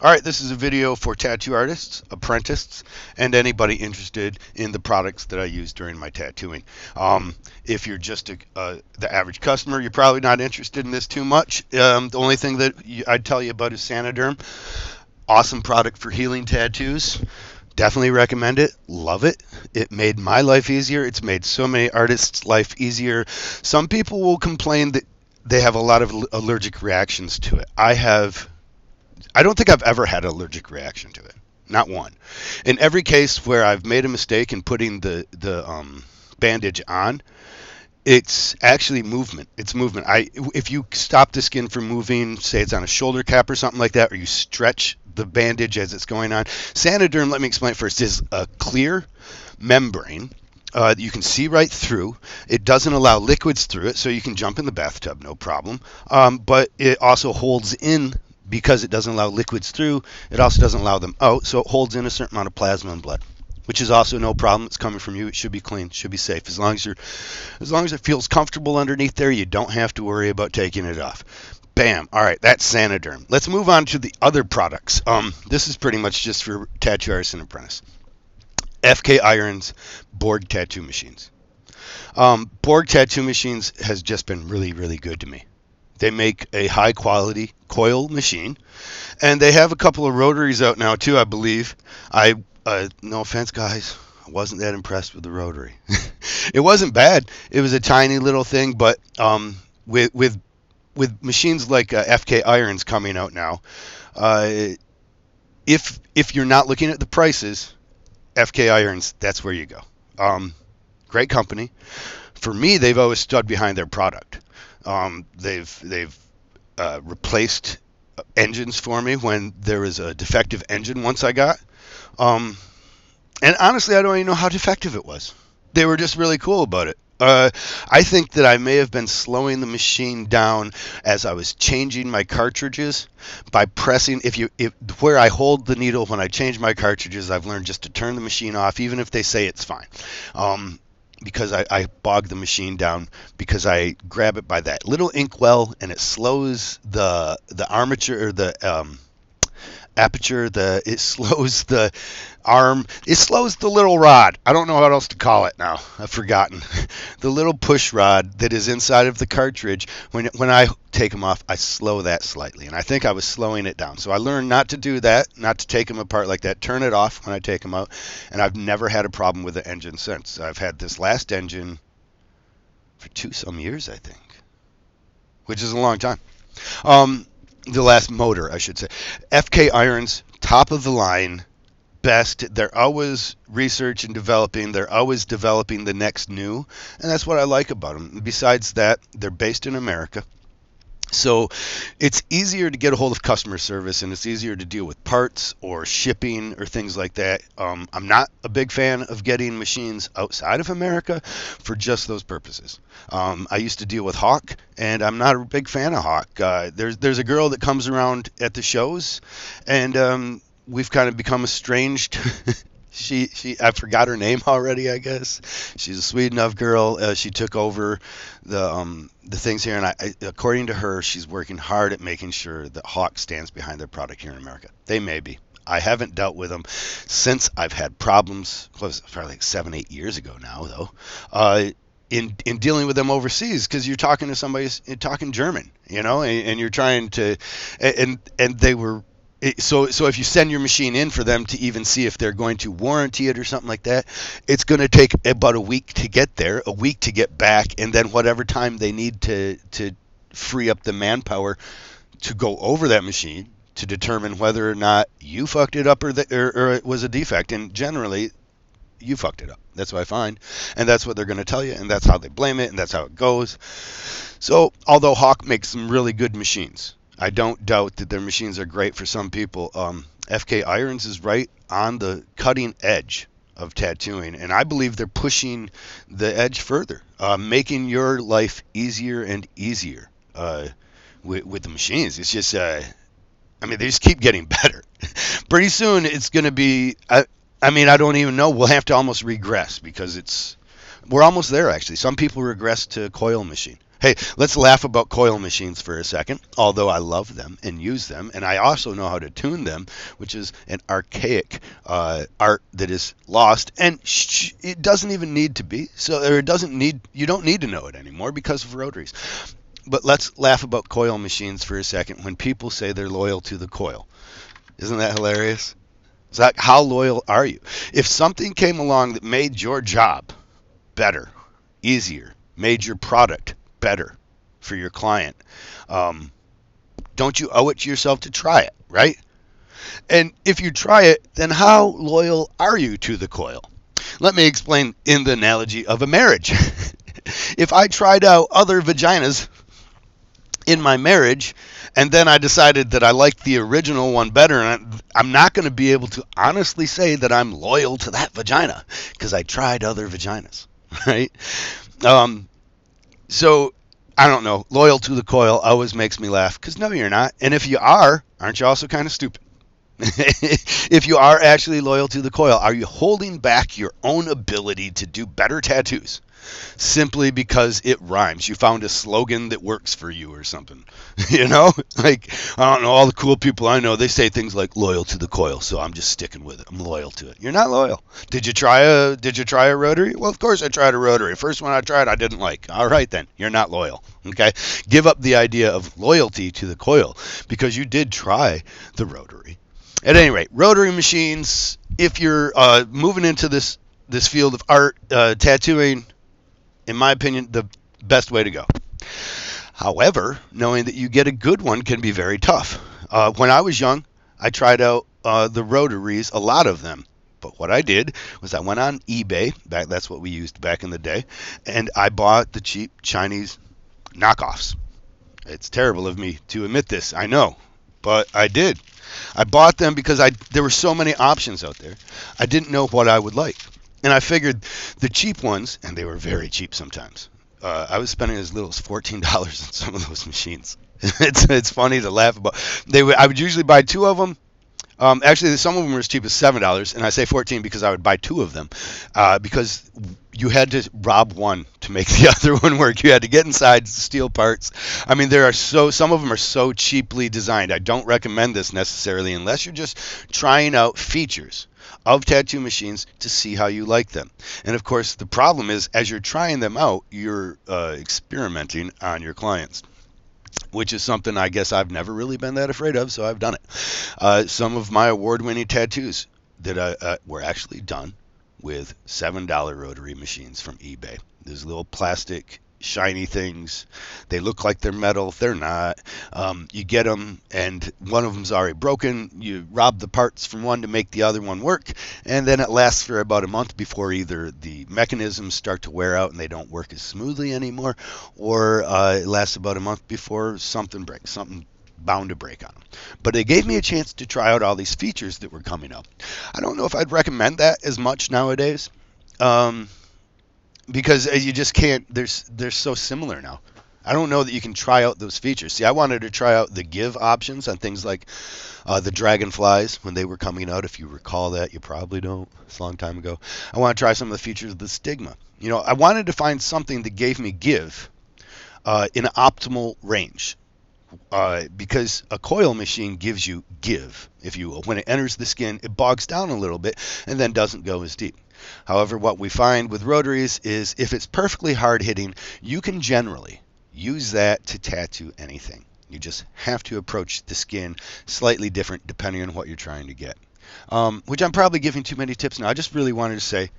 All right, this is a video for tattoo artists, apprentices, and anybody interested in the products that I use during my tattooing. Um, if you're just a, uh, the average customer, you're probably not interested in this too much. Um, the only thing that I'd tell you about is Saniderm. Awesome product for healing tattoos. Definitely recommend it. Love it. It made my life easier. It's made so many artists' life easier. Some people will complain that they have a lot of allergic reactions to it. I have I don't think I've ever had an allergic reaction to it. Not one. In every case where I've made a mistake in putting the the um, bandage on, it's actually movement. It's movement. I if you stop the skin from moving, say it's on a shoulder cap or something like that, or you stretch the bandage as it's going on. Saniderm, let me explain first, is a clear membrane uh, you can see right through. It doesn't allow liquids through it, so you can jump in the bathtub, no problem. Um, but it also holds in because it doesn't allow liquids through, it also doesn't allow them out, so it holds in a certain amount of plasma and blood, which is also no problem. It's coming from you. It should be clean, should be safe. As long as you're, as long as it feels comfortable underneath there, you don't have to worry about taking it off. Bam. All right, that's Saniderm. Let's move on to the other products. Um, this is pretty much just for tattoo artists and apprentice. FK Irons Borg tattoo machines. Um, Borg tattoo machines has just been really, really good to me. They make a high quality coil machine, and they have a couple of rotaries out now too, I believe. I uh, no offense, guys, I wasn't that impressed with the rotary. it wasn't bad. It was a tiny little thing, but um, with with with machines like uh, FK Irons coming out now, uh, if if you're not looking at the prices, FK Irons, that's where you go. Um, great company. For me, they've always stood behind their product. Um, they've they've uh, replaced engines for me when there was a defective engine once I got. Um, and honestly, I don't even know how defective it was. They were just really cool about it. Uh, I think that I may have been slowing the machine down as I was changing my cartridges by pressing. If you, if where I hold the needle when I change my cartridges, I've learned just to turn the machine off, even if they say it's fine. Um, because I, I bog the machine down because I grab it by that little inkwell and it slows the the armature or the um, aperture the it slows the arm it slows the little rod. I don't know what else to call it now. I've forgotten. The little push rod that is inside of the cartridge when when i take them off i slow that slightly and i think i was slowing it down. So i learned not to do that not to take them apart like that. Turn it off when i take them out and i've never had a problem with the engine since. I've had this last engine for two some years i think which is a long time. Um, the last motor, I should say. FK Irons, top of the line, best. They're always research and developing. They're always developing the next new, and that's what I like about them. Besides that, they're based in America. So it's easier to get a hold of customer service and it's easier to deal with parts or shipping or things like that. Um, I'm not a big fan of getting machines outside of America for just those purposes. Um, I used to deal with Hawk and I'm not a big fan of Hawk. Uh, there's, there's a girl that comes around at the shows and um, we've kind of become estranged she she I forgot her name already. I guess she's a sweet enough girl. Uh, she took over the um the things here, and I, I, according to her, she's working hard at making sure that Hawk stands behind their product here in America. They may be. I haven't dealt with them since I've had problems. Probably like seven, eight years ago now, though. Uh, in in dealing with them overseas because you're talking to somebody talking German, you know, and, and, you're trying to, and and they were so so if you send your machine in for them to even see if they're going to warranty it or something like that, it's going to take about a week to get there, a week to get back, and then whatever time they need to to free up the manpower to go over that machine to determine whether or not you fucked it up or, the, or, or it was a defect. And generally, you fucked it up. That's what I find, and that's what they're going to tell you, and that's how they blame it, and that's how it goes. So, although Hawk makes some really good machines, I don't doubt that their machines are great for some people. Um, FK Irons is right on the cutting edge of tattooing, and I believe they're pushing the edge further, uh, making your life easier and easier uh, with, with, the machines. It's just, uh, I mean, they just keep getting better. Pretty soon, it's going to be. I, I mean, I don't even know. We'll have to almost regress because it's. We're almost there, actually. Some people regress to coil machine. Hey, let's laugh about coil machines for a second, although I love them and use them, and I also know how to tune them, which is an archaic uh, art that is lost, and sh- it doesn't even need to be. So, or it doesn't need, you don't need to know it anymore because of rotaries. But let's laugh about coil machines for a second when people say they're loyal to the coil. Isn't that hilarious? Zach, how loyal are you? If something came along that made your job better, easier, made your product better for your client, um, don't you owe it to yourself to try it, right? And if you try it, then how loyal are you to the coil? Let me explain in the analogy of a marriage. if I tried out other vaginas in my marriage and then I decided that I liked the original one better, and I'm not going to be able to honestly say that I'm loyal to that vagina because I tried other vaginas, right? Um, so I don't know. Loyal to the coil always makes me laugh because no, you're not. And if you are, aren't you also kind of stupid? if you are actually loyal to the coil, are you holding back your own ability to do better tattoos? Simply because it rhymes. You found a slogan that works for you or something. you know? Like, I don't know, all the cool people I know, they say things like loyal to the coil, so I'm just sticking with it. I'm loyal to it. You're not loyal. Did you try a did you try a rotary? Well, of course I tried a rotary. First one I tried I didn't like. All right then. You're not loyal. Okay? Give up the idea of loyalty to the coil because you did try the rotary. At any rate, rotary machines, if you're uh, moving into this this field of art, uh, tattooing, in my opinion, the best way to go. However, knowing that you get a good one can be very tough. Uh, when I was young, I tried out uh, the rotaries, a lot of them. But what I did was I went on eBay, back, that's what we used back in the day, and I bought the cheap Chinese knockoffs. It's terrible of me to admit this, I know, but I did. I bought them because I there were so many options out there. I didn't know what I would like. And I figured the cheap ones, and they were very cheap sometimes. Uh, I was spending as little as fourteen dollars on some of those machines. it's it's funny to laugh about. They would, I would usually buy two of them. Um, actually, some of them were as cheap as seven dollars, and I say fourteen because I would buy two of them, uh, because you had to rob one to make the other one work. You had to get inside steel parts. I mean, there are so some of them are so cheaply designed. I don't recommend this necessarily unless you're just trying out features of tattoo machines to see how you like them. And of course, the problem is as you're trying them out, you're uh, experimenting on your clients. Which is something I guess I've never really been that afraid of, so I've done it. Uh, some of my award-winning tattoos that I, uh, were actually done with seven dollar rotary machines from eBay. These little plastic shiny things. They look like they're metal. They're not. Um, you get them, and one of them's already broken. You rob the parts from one to make the other one work, and then it lasts for about a month before either the mechanisms start to wear out and they don't work as smoothly anymore, or uh, it lasts about a month before something breaks. Something bound to break on them. But it gave me a chance to try out all these features that were coming up. I don't know if I'd recommend that as much nowadays. Um, because uh, you just can't. There's they're so similar now. I don't know that you can try out those features. See, I wanted to try out the give options on things like uh, the dragonflies when they were coming out. If you recall that, you probably don't. It's a long time ago. I want to try some of the features of the stigma. You know, I wanted to find something that gave me give uh, in optimal range. Uh, because a coil machine gives you give, if you will. When it enters the skin, it bogs down a little bit and then doesn't go as deep. However, what we find with rotaries is if it's perfectly hard hitting, you can generally use that to tattoo anything. You just have to approach the skin slightly different depending on what you're trying to get. Um, which I'm probably giving too many tips now. I just really wanted to say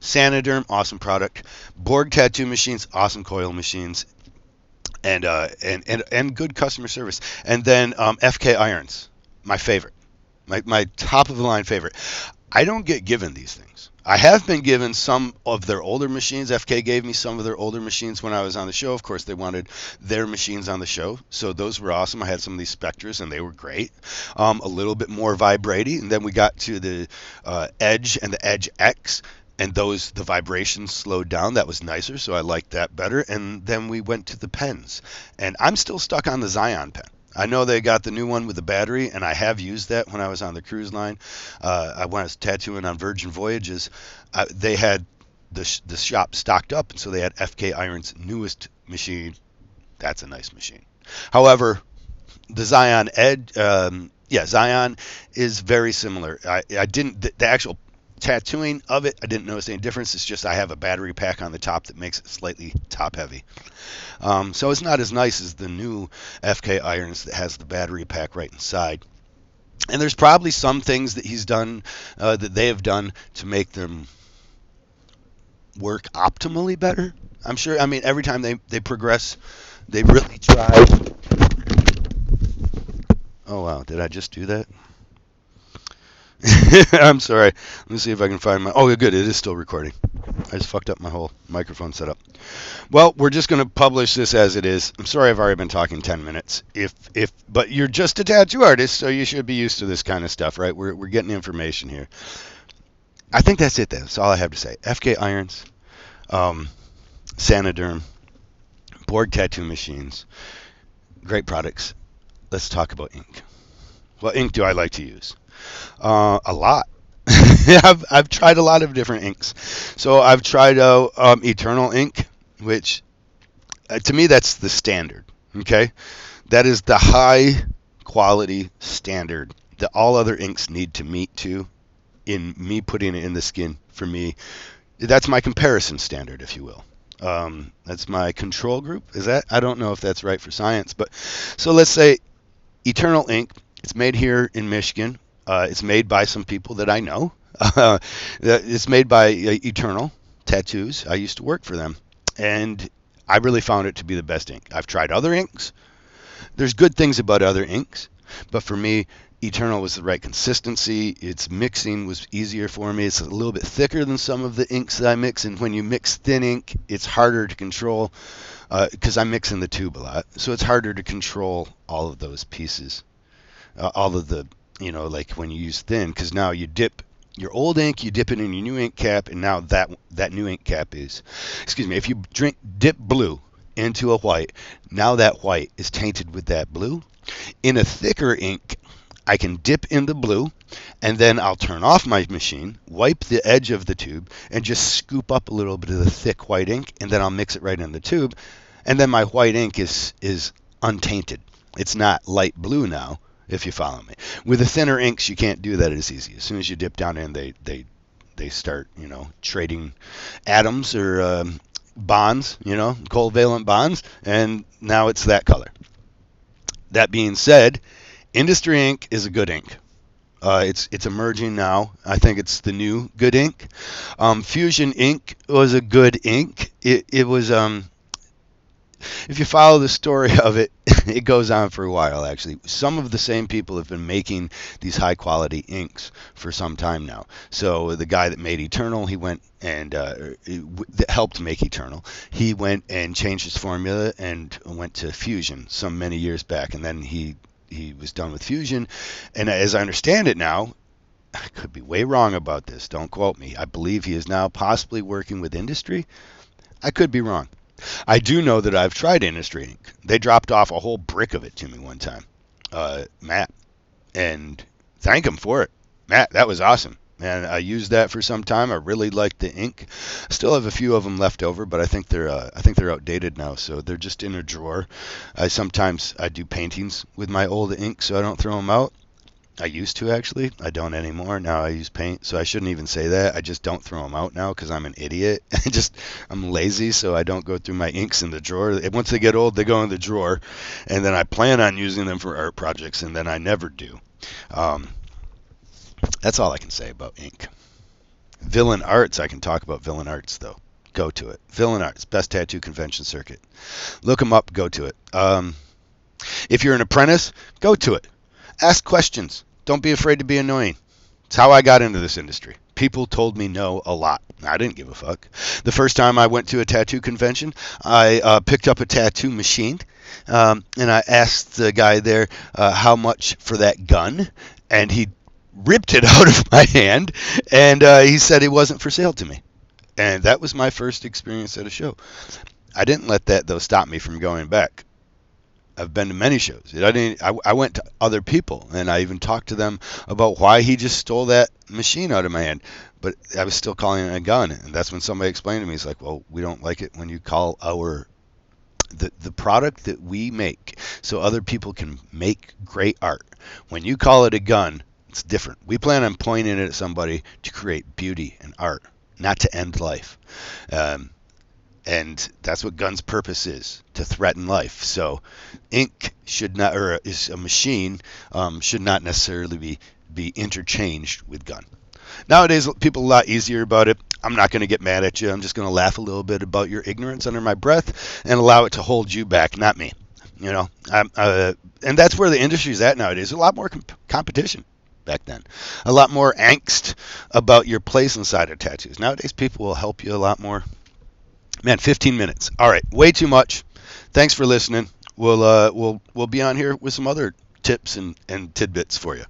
Saniderm, awesome product. Borg tattoo machines, awesome coil machines. And, uh, and, and, and good customer service. And then um, FK irons, my favorite, my, my top of the line favorite. I don't get given these things. I have been given some of their older machines. FK gave me some of their older machines when I was on the show. Of course, they wanted their machines on the show, so those were awesome. I had some of these Spektras, and they were great. Um, a little bit more vibrating, and then we got to the uh, Edge and the Edge X, and those the vibrations slowed down. That was nicer, so I liked that better. And then we went to the pens, and I'm still stuck on the Xion pen. I know they got the new one with the battery, and I have used that when I was on the cruise line. Uh, when I was tattooing on Virgin Voyages, they had the, sh- the shop stocked up, and so they had FK Iron's newest machine That's a nice machine. However, the Xion Edge, um, yeah, Xion is very similar. I, I didn't the, the actual tattooing of it, I didn't notice any difference. It's just I have a battery pack on the top that makes it slightly top heavy. Um, so it's not as nice as the new FK irons that has the battery pack right inside. And there's probably some things that he's done, uh, that they have done to make them work optimally better. I'm sure. I mean, every time they, they progress, they really try. Oh wow! Did I just do that? I'm sorry. Let me see if I can find my. Oh, good. It is still recording. I just fucked up my whole microphone setup. Well, we're just going to publish this as it is. I'm sorry I've already been talking 10 minutes. If if but you're just a tattoo artist, so you should be used to this kind of stuff, right? We're we're getting information here. I think that's it. Then. That's all I have to say. FK irons, um, Saniderm, Borg tattoo machines, great products. Let's talk about ink. What ink do I like to use? Uh, a lot. I've I've tried a lot of different inks. So I've tried out um, Eternal ink, which uh, to me that's the standard. Okay, that is the high quality standard that all other inks need to meet to. In me putting it in the skin for me, that's my comparison standard, if you will. Um, that's my control group. Is that? I don't know if that's right for science, but so let's say Eternal ink. It's made here in Michigan. Uh, it's made by some people that I know. Uh, it's made by uh, Eternal Tattoos. I used to work for them, and I really found it to be the best ink. I've tried other inks. There's good things about other inks, but for me, Eternal was the right consistency. Its mixing was easier for me. It's a little bit thicker than some of the inks that I mix, and when you mix thin ink, it's harder to control because uh, I mix in the tube a lot. So it's harder to control all of those pieces, uh, all of the you know, like when you use thin, because now you dip your old ink, you dip it in your new ink cap, and now that that new ink cap is, excuse me, if you drink dip blue into a white, now that white is tainted with that blue. In a thicker ink, I can dip in the blue, and then I'll turn off my machine, wipe the edge of the tube, and just scoop up a little bit of the thick white ink, and then I'll mix it right in the tube, and then my white ink is is untainted. It's not light blue now if you follow me. With the thinner inks, you can't do that as easy. As soon as you dip down in, they they they start you know trading atoms or um, bonds, you know, covalent bonds, and now it's that color. That being said, Industry Ink is a good ink. Uh, it's it's emerging now. I think it's the new good ink. Um, Fusion ink was a good ink. It it was um if you follow the story of it, it goes on for a while actually. Some of the same people have been making these high quality inks for some time now. So the guy that made Eternal, he went and uh, helped make Eternal. He went and changed his formula and went to Fusion some many years back, and then he he was done with Fusion. And as I understand it now, I could be way wrong about this. Don't quote me. I believe he is now possibly working with industry. I could be wrong. I do know that I've tried Industry Ink. They dropped off a whole brick of it to me one time, uh, Matt, and thank him for it. Matt, that was awesome. And I used that for some time. I really liked the ink. Still have a few of them left over, but I think they're uh, I think they're outdated now, so they're just in a drawer. I sometimes I do paintings with my old ink, so I don't throw them out. I used to actually. I don't anymore. Now I use paint, so I shouldn't even say that. I just don't throw them out now because I'm an idiot. I just I'm lazy, so I don't go through my inks in the drawer. Once they get old, they go in the drawer, and then I plan on using them for art projects, and then I never do. Um, that's all I can say about ink. Villain Arts, I can talk about Villain Arts though. Go to it. Villain Arts, best tattoo convention circuit. Look them up. Go to it. Um, if you're an apprentice, go to it Ask questions. Don't be afraid to be annoying. It's how I got into this industry. People told me no a lot. I didn't give a fuck. The first time I went to a tattoo convention, I uh, picked up a tattoo machine um, and I asked the guy there uh, how much for that gun, and he ripped it out of my hand and uh, he said it wasn't for sale to me. And that was my first experience at a show. I didn't let that though stop me from going back. I've been to many shows. I didn't. I, I went to other people, and I even talked to them about why he just stole that machine out of my hand. But I was still calling it a gun, and that's when somebody explained to me, "He's like, well, we don't like it when you call our the, the product that we make so other people can make great art. When you call it a gun, it's different. We plan on pointing it at somebody to create beauty and art, not to end life. Um, and that's what guns purpose is to threaten life. So ink should not or is a machine um, should not necessarily be be interchanged with gun. Nowadays people a lot easier about it. I'm not going to get mad at you. I'm just going to laugh a little bit about your ignorance under my breath and allow it to hold you back not me. You know uh, and that's where the industry is at nowadays. A lot more comp- competition back then. A lot more angst about your place inside of tattoos. Nowadays people will help you a lot more Man, 15 minutes. All right, way too much. Thanks for listening. We'll uh, we'll we'll be on here with some other tips and, and tidbits for you.